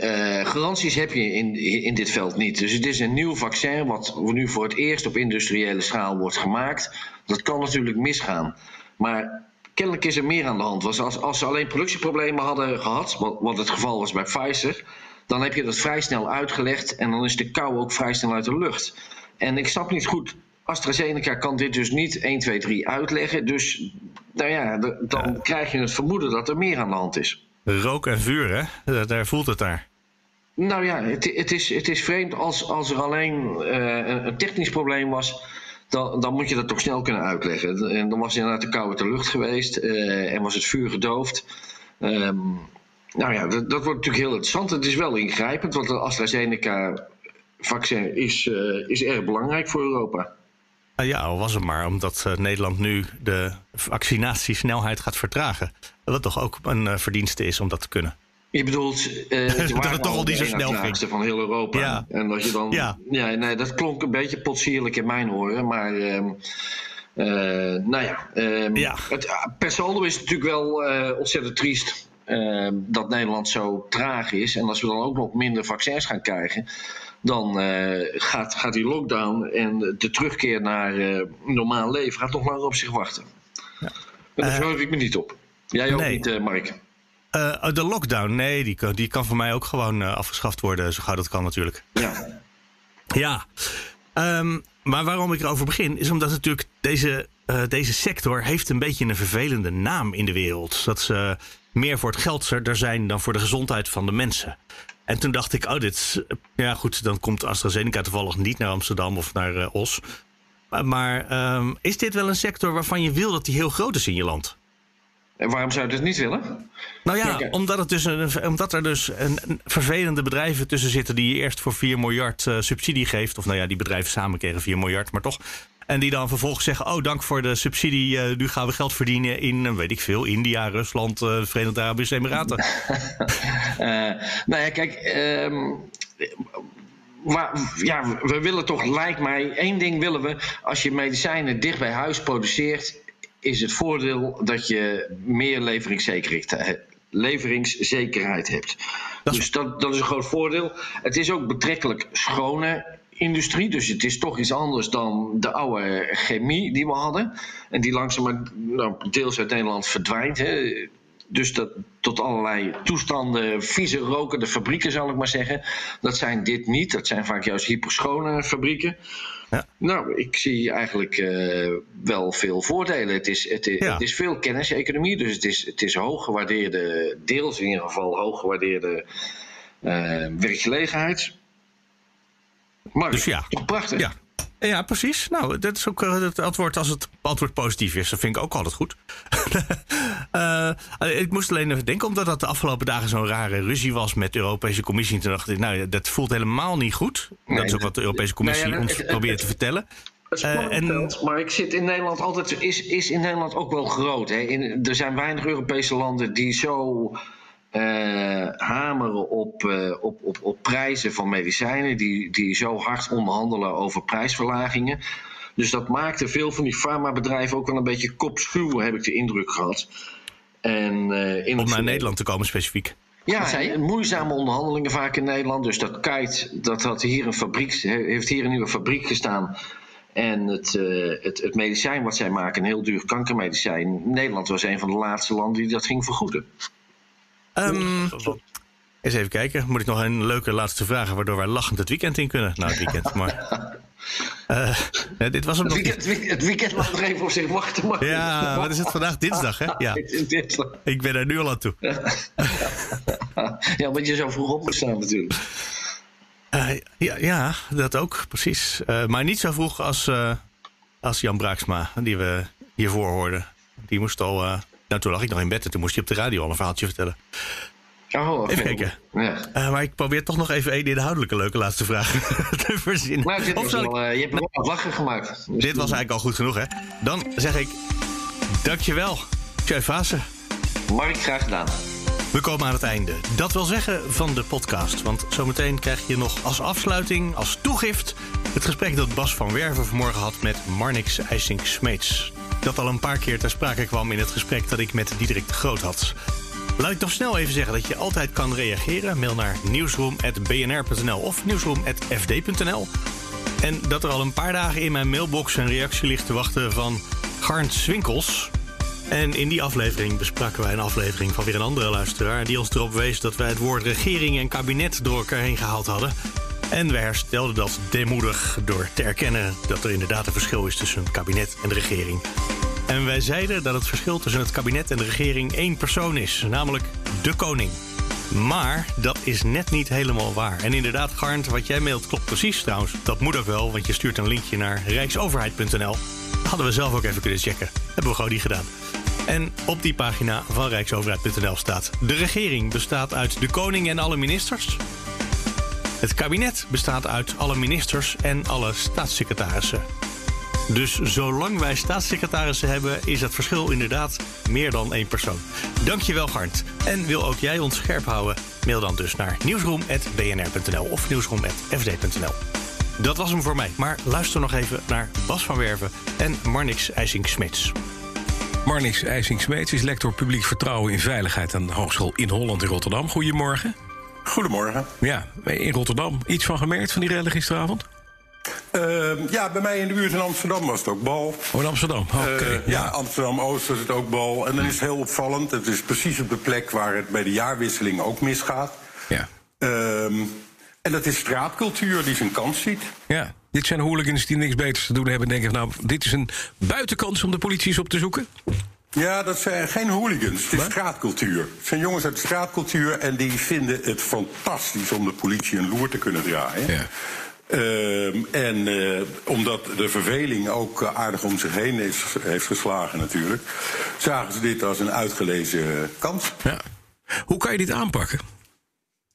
garanties heb je in, in dit veld niet. Dus het is een nieuw vaccin wat nu voor het eerst op industriële schaal wordt gemaakt. Dat kan natuurlijk misgaan. Maar kennelijk is er meer aan de hand. Was als, als ze alleen productieproblemen hadden gehad, wat, wat het geval was bij Pfizer, dan heb je dat vrij snel uitgelegd en dan is de kou ook vrij snel uit de lucht. En ik snap niet goed. AstraZeneca kan dit dus niet 1, 2, 3 uitleggen. Dus nou ja, de, dan ja. krijg je het vermoeden dat er meer aan de hand is. Rook en vuur, hè? Daar voelt het daar. Nou ja, het, het, is, het is vreemd als, als er alleen eh, een technisch probleem was. Dan, moet je dat toch snel kunnen uitleggen. En dan was inderdaad de koude lucht geweest eh, en was het vuur gedoofd. Ehm, nou ja, dat, wordt natuurlijk heel interessant. Het is wel ingrijpend, want de AstraZeneca-vaccin is, eh, is erg belangrijk voor Europa. Nou ja, al was het maar omdat eh, Nederland nu de vaccinatiesnelheid gaat vertragen. Wat toch ook een verdienste is om dat te kunnen. Je bedoelt uh, Dat het toch al niet zo snel ging. van heel Europa. Ja. En dat je dan. Ja. Ja. nee, dat klonk een beetje potsierlijk in mijn horen. Maar. ehm, eh, nou ja, Ja. Het, per saldo is het natuurlijk wel eh, ontzettend triest ehm, dat Nederland zo traag is. En als we dan ook nog minder vaccins gaan krijgen, dan eh, gaat, gaat die lockdown en de terugkeer naar eh, normaal leven gaat nog langer op zich wachten. En daar verheug ik me niet op. Jij ook nee. niet, eh, Mark. Eh, de lockdown, nee, die kan, die kan voor mij ook gewoon eh, afgeschaft worden, zo gauw dat kan natuurlijk. Ja. Ja, Ehm, maar waarom ik erover begin, is omdat natuurlijk deze, eh, deze sector heeft een beetje een vervelende naam in de wereld. Dat ze meer voor het geld er zijn dan voor de gezondheid van de mensen. En toen dacht ik, oh, dit is, ja goed, dan komt AstraZeneca toevallig niet naar Amsterdam of naar Os. Maar, maar ehm, is dit wel een sector waarvan je wil dat die heel groot is in je land? En waarom zou je dat niet willen? Nou ja, omdat, het dus een, omdat er dus een, een vervelende bedrijven tussen zitten die je eerst voor 4 miljard eh, subsidie geeft. Of nou ja, die bedrijven samen kregen 4 miljard, maar toch. En die dan vervolgens zeggen: Oh, dank voor de subsidie. eh, nu gaan we geld verdienen in, eh, weet ik veel, India, Rusland, eh, Verenigde Arabische Emiraten. Nou ja, kijk. ehm, waar- ja, we willen toch, lijkt mij, één ding willen we. Als je medicijnen dicht bij huis produceert, is het voordeel dat je meer leveringszekerheid, leveringszekerheid hebt. Dat is- dus dat, dat is een groot voordeel. Het is ook betrekkelijk schone industrie. Dus het is toch iets anders dan de oude chemie die we hadden. En die langzaam nou, deels uit Nederland verdwijnt. Hè. Dus dat, tot allerlei toestanden, vieze rokende fabrieken zal ik maar zeggen. Dat zijn dit niet. Dat zijn vaak juist hyperschone fabrieken. Ja. Nou, ik zie eigenlijk eh, wel veel voordelen. Het is, het, is, Ja. het is veel kenniseconomie, dus het is, het is hoog gewaardeerde, deels in ieder geval hoog gewaardeerde eh, werkgelegenheid. Maar Dus ja. prachtig. Ja. Ja, precies. Nou, dat is ook eh, het antwoord als het antwoord positief is. Dat vind ik ook altijd goed. Eh, ik moest alleen even denken, omdat dat de afgelopen dagen zo'n rare ruzie was met de Europese Commissie. Toen dacht ik, nou, dat voelt helemaal niet goed. dat is ook wat de Europese Commissie Nou ja, ons probeert te vertellen. Eh, en- maar ik zit in Nederland altijd, is, is in Nederland ook wel groot. Hè? In, er zijn weinig Europese landen die zo eh, hameren op, eh, op, op, op prijzen van medicijnen, die, die zo hard onderhandelen over prijsverlagingen. Dus dat maakte veel van die farmabedrijven ook wel een beetje kopschuw, heb ik de indruk gehad. En, eh, in Om naar Nederland te komen specifiek. ja, en moeizame onderhandelingen vaak in Nederland. Dus dat Kite, dat had hier een fabriek, heeft hier een nieuwe fabriek gestaan. En het, eh, het, het medicijn wat zij maken, een heel duur kankermedicijn. Nederland was een van de laatste landen die dat ging vergoeden. Ehm, eens even kijken. Moet ik nog een leuke laatste vraag, waardoor wij lachend het weekend in kunnen? Nou, het weekend, maar... Eh, nee, dit was hem Het nog weekend, niet. het weekend- laat nog even op zich wachten. Maar Ja, wat is het vandaag? Dinsdag, hè? Ja. Dinsdag. Ik ben er nu al aan toe. Ja, omdat je zo vroeg op moet staan natuurlijk. Eh, ja, ja, dat ook, precies. Eh, maar niet zo vroeg als, als Jan Braaksma, die we hiervoor hoorden. Die moest al... nou, toen lag ik nog in bed en toen moest hij op de radio al een verhaaltje vertellen. Oh. Even kijken. Ja. Eh, maar ik probeer toch nog even één inhoudelijke leuke laatste vraag te verzinnen. Dit Of zal ik- eh, je hebt me wel wat lachen gemaakt. Dus Dit was eigenlijk al goed genoeg, hè? Dan zeg ik dankjewel, Tjeu Vaassen. Mark, graag gedaan. We komen aan het einde. Dat wil zeggen van de podcast. Want zometeen krijg je nog als afsluiting, als toegift... het gesprek dat Bas van Werven vanmorgen had met Marnix IJsink-Smeets. Dat al een paar keer ter sprake kwam in het gesprek dat ik met Diederik de Groot had. Laat ik nog snel even zeggen dat je altijd kan reageren. Mail naar nieuwsroom.bnr.nl of nieuwsroom.fd.nl. En dat er al een paar dagen in mijn mailbox een reactie ligt te wachten van Garnt Swinkels. En in die aflevering bespraken wij een aflevering van weer een andere luisteraar... die ons erop wees dat wij het woord regering en kabinet door elkaar heen gehaald hadden. En wij herstelden dat deemoedig door te erkennen dat er inderdaad een verschil is tussen het kabinet en de regering. En wij zeiden dat het verschil tussen het kabinet en de regering één persoon is, namelijk de koning. Maar dat is net niet helemaal waar. En inderdaad, Garnt, wat jij mailt klopt precies trouwens. Dat moet ook wel, want je stuurt een linkje naar rijksoverheid.nl. Hadden we zelf ook even kunnen checken. Hebben we gewoon niet gedaan. En op die pagina van rijksoverheid.nl staat... De regering bestaat uit de koning en alle ministers. Het kabinet bestaat uit alle ministers en alle staatssecretarissen. Dus zolang wij staatssecretarissen hebben, is het verschil inderdaad meer dan één persoon. Dankjewel, Garnt. En wil ook jij ons scherp houden? Mail dan dus naar nieuwsroom.bnr.nl of nieuwsroom.fd.nl. Dat was hem voor mij, maar luister nog even naar Bas van Werven en Marnix IJsing-Smits. Marnix IJsing-Smeets is lector publiek vertrouwen in veiligheid aan de Hogeschool in Holland in Rotterdam. Goedemorgen. Goedemorgen. Ja, in Rotterdam. Iets van gemerkt van die rellen gisteravond? Uh, ja, bij mij in de buurt in Amsterdam was het ook bal. Oh, in Amsterdam. Oké. Uh, ja. Amsterdam-Oost was het ook bal. En dan is het heel opvallend. Het is precies op de plek waar het bij de jaarwisseling ook misgaat. Ja. Ehm, en dat is straatcultuur die zijn kans ziet. Ja. Dit zijn hooligans die niks beters te doen hebben. En denken, nou, dit is een buitenkans om de politie eens op te zoeken. Ja, dat zijn geen hooligans. Het is straatcultuur. Het zijn jongens uit de straatcultuur en die vinden het fantastisch om de politie een loer te kunnen draaien. Ja. Ehm, en eh, omdat de verveling ook eh, aardig om zich heen is, heeft geslagen natuurlijk, zagen ze dit als een uitgelezen kans. Ja. Hoe kan je dit aanpakken?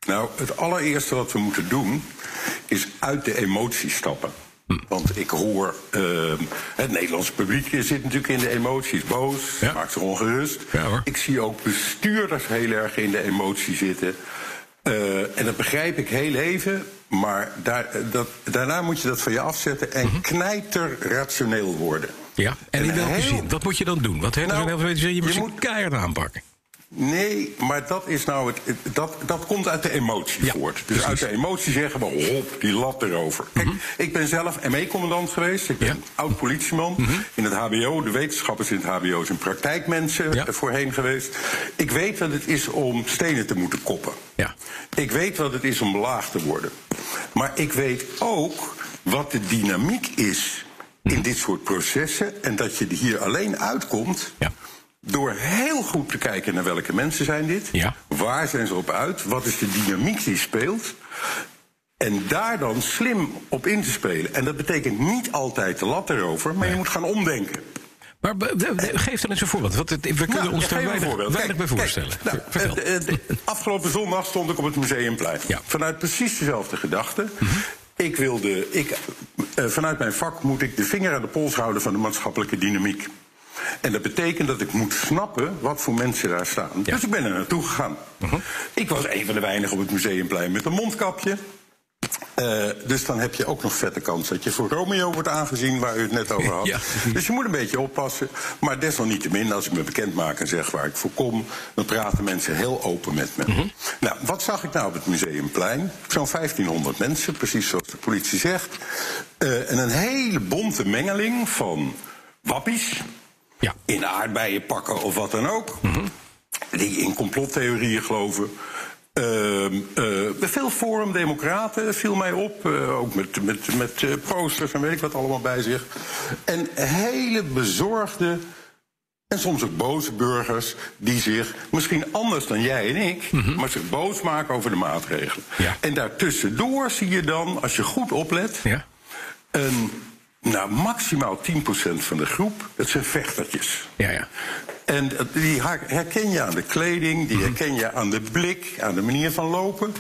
Nou, het allereerste wat we moeten doen is uit de emotie stappen. Want ik hoor, uh, het Nederlandse publiek zit natuurlijk in de emoties, boos, Ja. maakt zich ongerust. Ja, hoor. ik zie ook bestuurders heel erg in de emotie zitten. Eh, en dat begrijp ik heel even, maar daar, eh, dat, daarna moet je dat van je afzetten en Mhm. knijter rationeel worden. Ja. En in welke heel- zin? Wat moet je dan doen? Wat Nou, je moet je keihard aanpakken. Nee, maar dat is nou het. Dat, dat komt uit de emotie Ja, voort. Dus precies. uit de emotie zeggen we hop, die lat erover. Kijk, ik ben zelf ME-commandant geweest. Ik ben Mhm. Ja. Mhm. oud politieman. In het HBO, de wetenschappers in het HBO zijn praktijkmensen Ja. voorheen geweest. Ik weet wat het is om stenen te moeten koppen. Ja. Ik weet wat het is om belaagd te worden. Maar ik weet ook wat de dynamiek is Mhm. in dit soort processen. En dat je er hier alleen uitkomt. Ja. Door heel goed te kijken naar welke mensen zijn dit. Ja. Waar zijn ze op uit? Wat is de dynamiek die speelt? En daar dan slim op in te spelen. En dat betekent niet altijd de lat erover, maar je moet gaan omdenken. Maar geef dan eens een voorbeeld. Want we kunnen Nou, ons daar weinig, weinig bij voorstellen. kijk, nou, eh, eh, afgelopen zondag stond ik op het Museumplein. Ja. Vanuit precies dezelfde gedachte. Mhm. Ik wilde, ik, eh, vanuit mijn vak moet ik de vinger aan de pols houden van de maatschappelijke dynamiek. En dat betekent dat ik moet snappen wat voor mensen daar staan. Ja. Mhm. Dus ik ben er naartoe gegaan. Ik was een van de weinigen op het Museumplein met een mondkapje. Eh, dus dan heb je ook nog vette kans dat je voor Romeo wordt aangezien, waar u het net over had. Ja. Dus je moet een beetje oppassen. Maar desalniettemin, als ik me bekend maak en zeg waar ik voor kom, dan praten mensen heel open met me. Mhm. Nou, wat zag ik nou op het Museumplein? Zo'n 1500 mensen, precies zoals de politie zegt. Eh, en een hele bonte mengeling van wappies, Ja. in aardbeien pakken of wat dan ook. Die in complottheorieën geloven. Eh, veel Forum-democraten viel mij op. eh, ook met, met, met eh, posters en weet ik wat allemaal bij zich. En hele bezorgde en soms ook boze burgers die zich, misschien anders dan jij en ik, maar zich boos maken over de maatregelen. Ja. En daartussendoor zie je dan, als je goed oplet, Ja. een, nou, maximaal 10% van de groep, dat zijn vechtertjes. Ja, ja. En die her- herken je aan de kleding, die herken je aan de blik, aan de manier van lopen.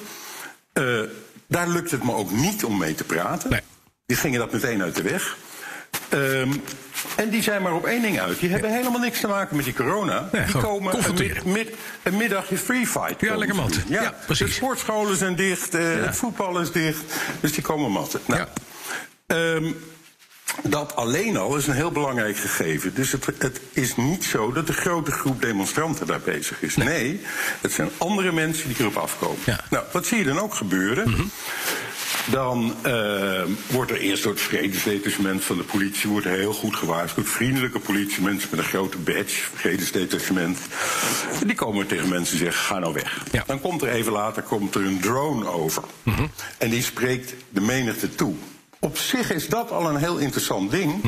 Eh, daar lukt het me ook niet om mee te praten. Nee. Die gingen dat meteen uit de weg. Ehm, en die zijn maar op één ding uit. Die hebben helemaal niks te maken met die corona. Nee, die komen een, confronteren. mid- mid- een middagje free fight. komen lekker doen. Ja, precies. De sportscholen zijn dicht, eh, het voetbal is dicht. Dus die komen matten. Nou, Ja. Dat alleen al is een heel belangrijk gegeven. Dus het, het is niet zo dat de grote groep demonstranten daar bezig is. Nee, het zijn andere mensen die erop afkomen. Ja. Nou, wat zie je dan ook gebeuren? Dan eh, wordt er eerst door het vredesdetachement van de politie wordt heel goed gewaarschuwd. Vriendelijke politie, mensen met een grote badge, vredesdetachement. Die komen tegen mensen en zeggen: ga nou weg. Ja. Dan komt er even later komt er een drone over. En die spreekt de menigte toe. Op zich is dat al een heel interessant ding.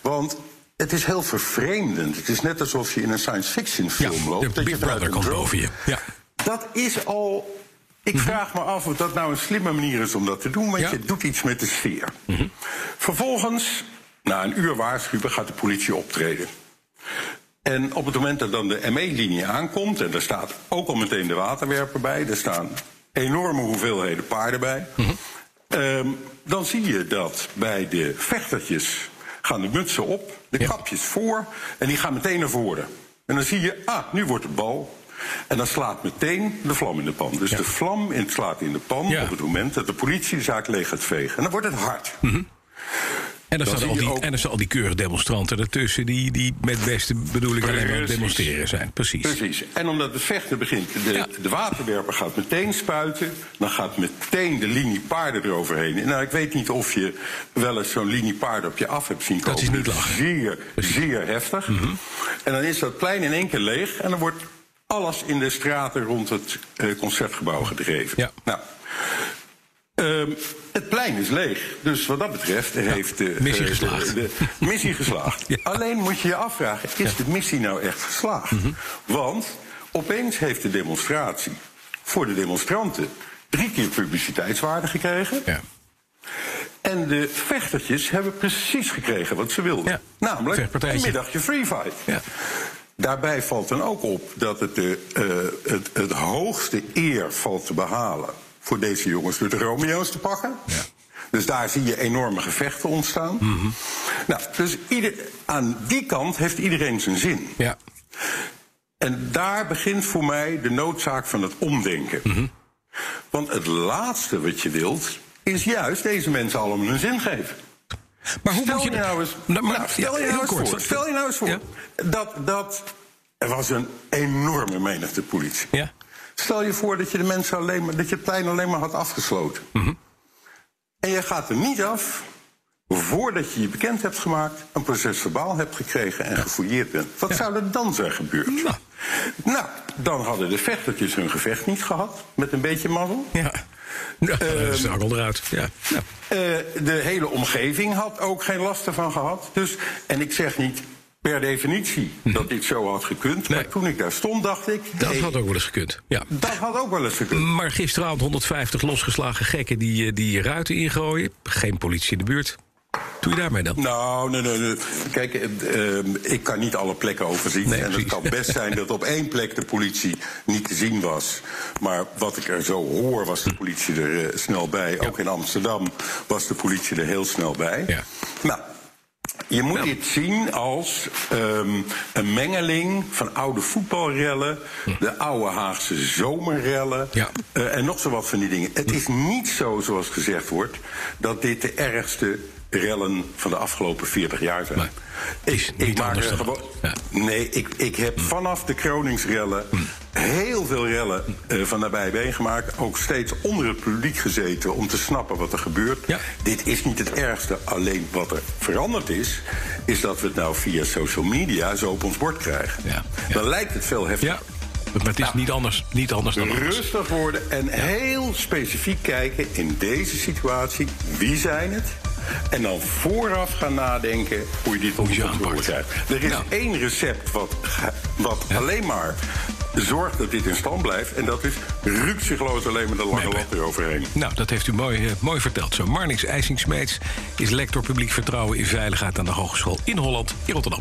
Want het is heel vervreemdend. Het is net alsof je in een science fiction film Ja, loopt. de dat Big Brother komt drone- boven je. Ja. dat is al. Ik vraag me af of dat nou een slimme manier is om dat te doen, want je doet iets met de sfeer. Vervolgens, na een uur waarschuwen, gaat de politie optreden. En op het moment dat dan de ME-linie aankomt, en daar staat ook al meteen de waterwerper bij, er staan enorme hoeveelheden paarden bij. Ehm, dan zie je dat bij de vechtertjes gaan de mutsen op, de kapjes voor en die gaan meteen naar voren. En dan zie je, ah, nu wordt het bal. En dan slaat meteen de vlam in de pan. Dus de vlam in, slaat in de pan op het moment dat de politie de zaak leeg gaat vegen. En dan wordt het hard. En er, Dan staan al die, ook- en er staan al die keurige demonstranten ertussen... die, die met beste bedoeling alleen maar demonstreren zijn. Precies. Precies. En omdat het vechten begint, de, de waterwerper gaat meteen spuiten. Dan gaat meteen de linie paarden eroverheen. Nou, ik weet niet of je wel eens zo'n linie paarden op je af hebt zien komen. Dat is niet lachen. Zeer, zeer heftig. En dan is dat plein in één keer leeg. En dan wordt alles in de straten rond het eh, concertgebouw gedreven. Ja. Nou, ehm, het plein is leeg. Dus wat dat betreft heeft de, missie eh, de- geslaagd. de missie geslaagd. Alleen moet je je afvragen, is de missie nou echt geslaagd? Mhm. Want opeens heeft de demonstratie voor de demonstranten drie keer publiciteitswaarde gekregen. Ja. En de vechtertjes hebben precies gekregen wat ze wilden. Namelijk een middagje free fight. Ja. Daarbij valt dan ook op dat het, de, eh, het, het hoogste eer valt te behalen voor deze jongens door de Romeo's te pakken. Dus daar zie je enorme gevechten ontstaan. Mhm. Nou, dus ieder, aan die kant heeft iedereen zijn zin. Ja. En daar begint voor mij de noodzaak van het omdenken. Mhm. Want het laatste wat je wilt, is juist deze mensen allemaal een zin geven. Maar hoe stel moet je... nou eens, Nou, nou, stel ja, je nou eens kort. voor, stel je nou eens voor Ja. dat, dat er was een enorme menigte politie. Ja. Stel je voor dat je de mensen alleen maar, dat je het plein alleen maar had afgesloten. Mhm. En je gaat er niet af voordat je je bekend hebt gemaakt, een proces verbaal hebt gekregen en gefouilleerd bent. Wat zou er dan zijn gebeurd? Nou. dan hadden de vechtertjes hun gevecht niet gehad, met een beetje mazzel. Ja. Ja, dat al eruit. Ja. Ja. Eh, de hele omgeving had ook geen last ervan gehad. Dus, en ik zeg niet per definitie dat dit zo had gekund. Maar toen ik daar stond, dacht ik. Dat hey, had ook wel eens gekund. Ja. dat had ook wel eens gekund. Maar gisteravond 150 losgeslagen gekken die, eh, die ruiten ingooien. Geen politie in de buurt. Doe je daarmee dan? Nou, nee, nee, nee. Kijk, eh, eh, ik kan niet alle plekken overzien. Nee, en het kan best zijn dat op één plek de politie niet te zien was. Maar wat ik er zo hoor, was de politie er snel bij. Ook in Amsterdam was de politie er heel snel bij. Ja. Nou, je moet dit zien als ehm, een mengeling van oude voetbalrellen, de oude Haagse zomerrellen Ja. eh, en nog zo wat van die dingen. Het is niet zo, zoals gezegd wordt, dat dit de ergste rellen van de afgelopen 40 jaar zijn. Nee, is niet maak anders er dan gewoon. dat. Ja. Nee, ik, ik heb vanaf de Kroningsrellen heel veel rellen eh, van nabij meegemaakt. Ook steeds onder het publiek gezeten om te snappen wat er gebeurt. Ja. Dit is niet het ergste. Alleen wat er veranderd is, is dat we het nou via social media zo op ons bord krijgen. Ja. Dan lijkt het veel heftiger. Ja. Maar het is niet anders, niet anders dan anders. Rustig worden en heel specifiek kijken in deze situatie. Wie zijn het? En dan vooraf gaan nadenken hoe je dit onder controle krijgt. Er is één recept wat, wat alleen maar zorgt dat dit in stand blijft. En dat is ruksigloos alleen met een lange lat eroverheen. Nou, dat heeft u mooi, eh, mooi verteld. Zo, Marnix IJsing-Smeets is lector publiek vertrouwen in veiligheid aan de Hogeschool in Holland in Rotterdam.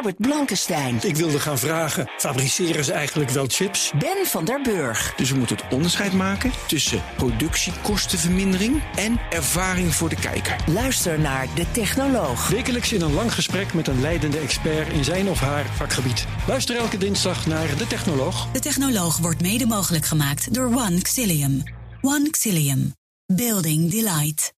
Herbert Blankenstein. Ik wilde gaan vragen, fabriceren ze eigenlijk wel chips? Ben van der Burg. Dus we moeten het onderscheid maken tussen productiekostenvermindering en ervaring voor de kijker. Luister naar De Technoloog. Wekelijks in een lang gesprek met een leidende expert in zijn of haar vakgebied. Luister elke dinsdag naar De Technoloog. De Technoloog wordt mede mogelijk gemaakt door One Xilium. One Xilium. Building Delight.